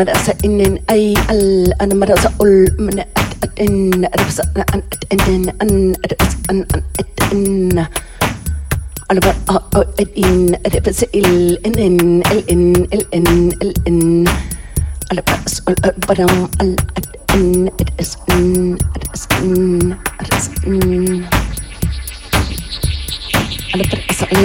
أنا مرأسة إنن أي ال أنا مرأسة أل من أت إن أربس أنا أن أت إنن أن أربس أن أن أت إن أنا مرأة أت إن أربس إل إنن ال إن ال إن ال إن أنا مرأسة أل برم أل أت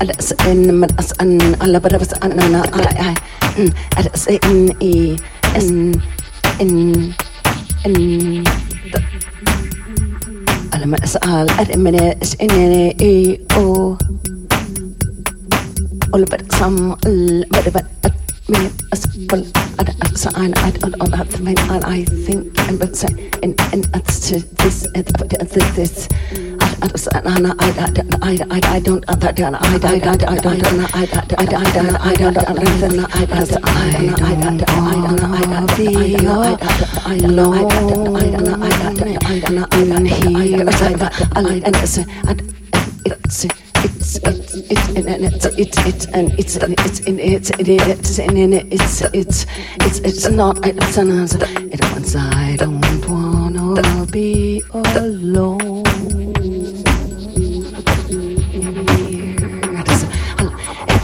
على اس ان من اس ان على برا بس انا من اي ان على اس ان اي ان ان ان على ما اسال ارمنا اس ان اي او all but some but but at me as well at at sign I don't know that the main and I think and but say and and at this at this I don't I don't I don't I don't I don't I don't I don't I don't I don't I don't I don't I don't be alone I'm here I and it's it's it's it's it's and it's it's it's it's it's it's it's it's it's it's it's not it's I don't wanna be alone.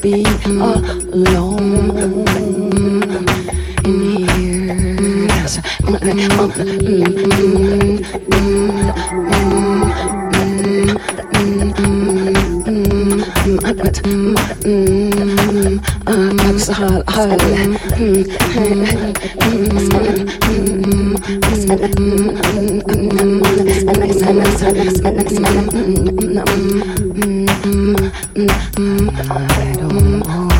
be alone in here. Yes. I don't wanna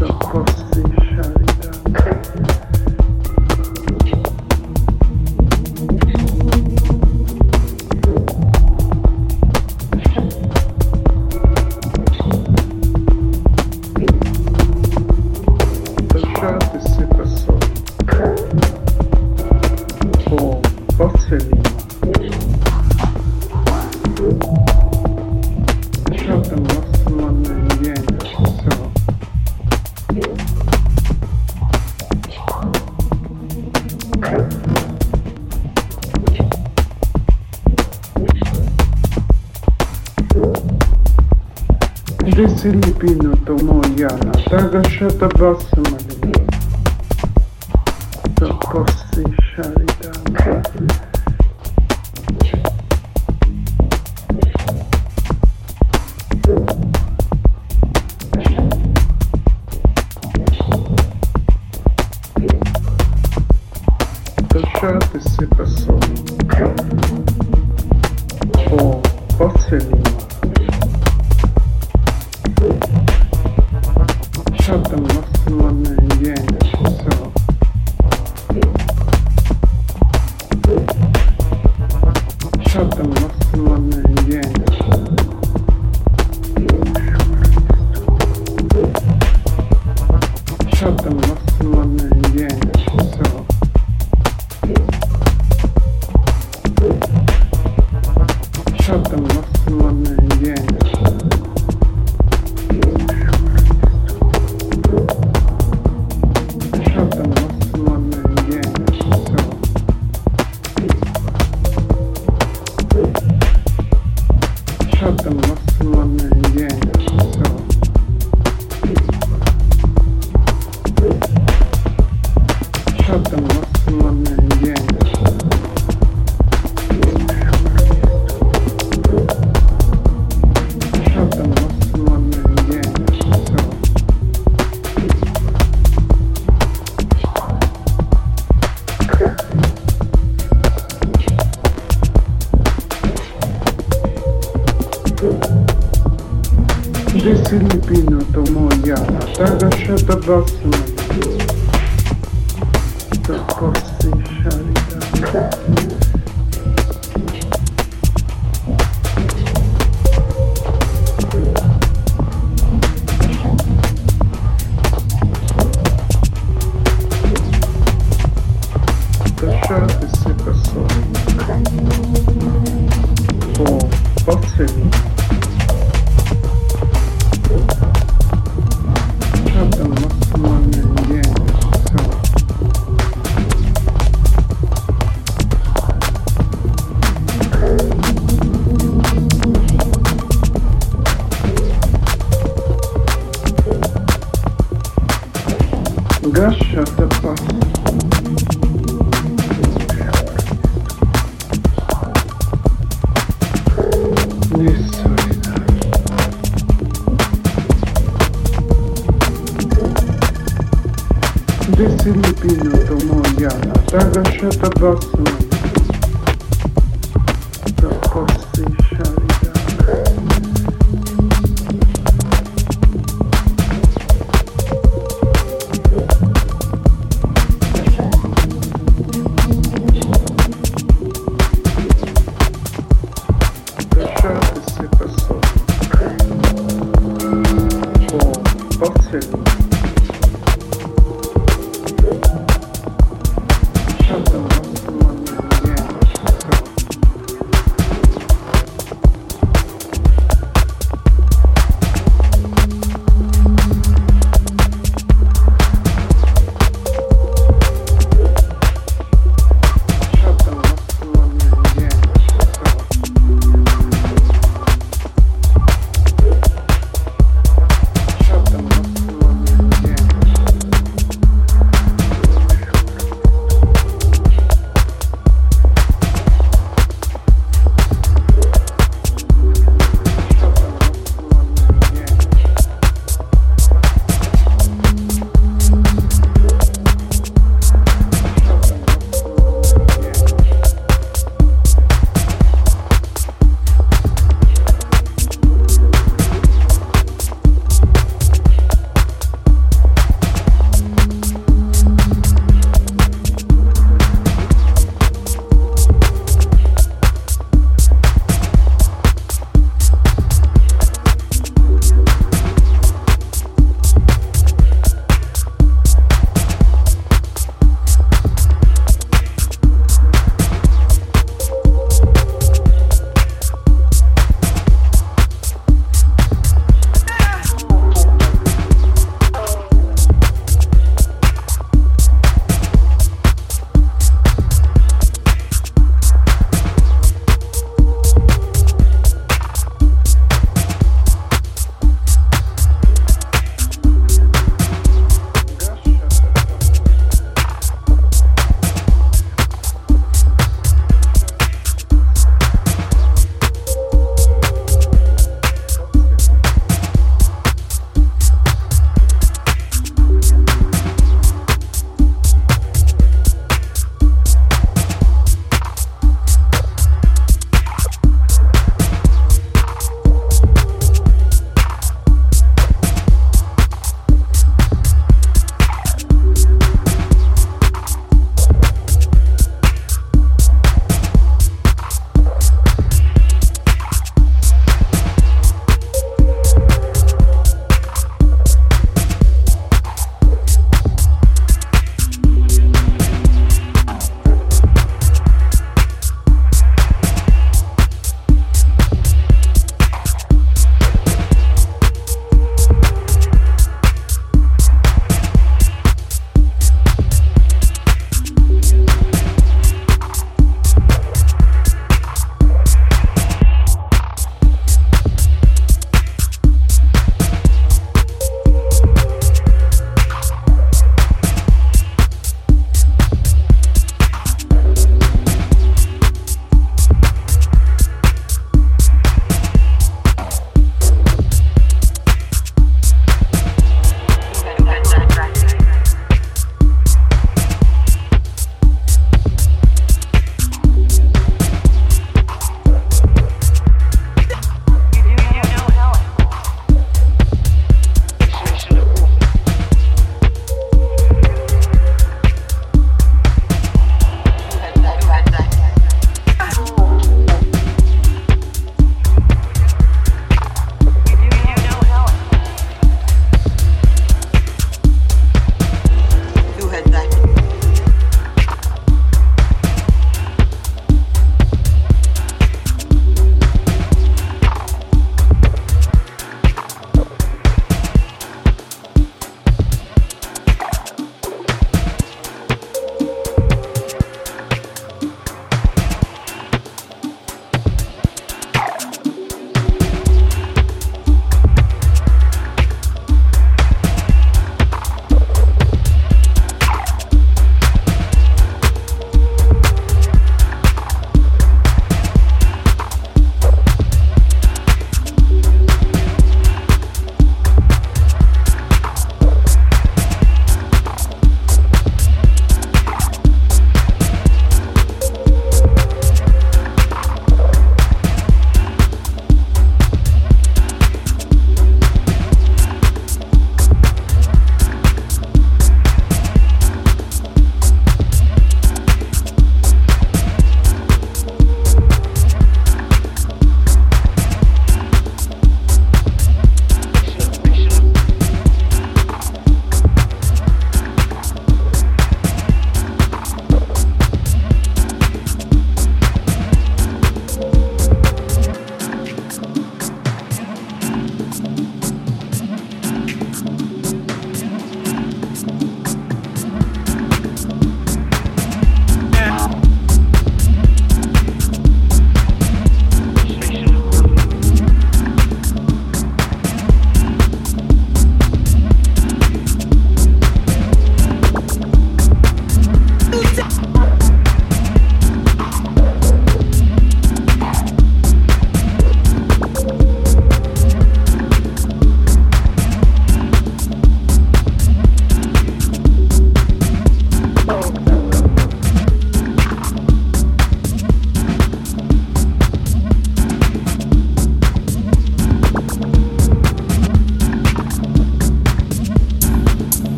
Of course. Цілі пільно, тому я на тагашета басами.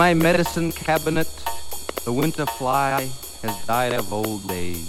my medicine cabinet, the winter fly has died of old age.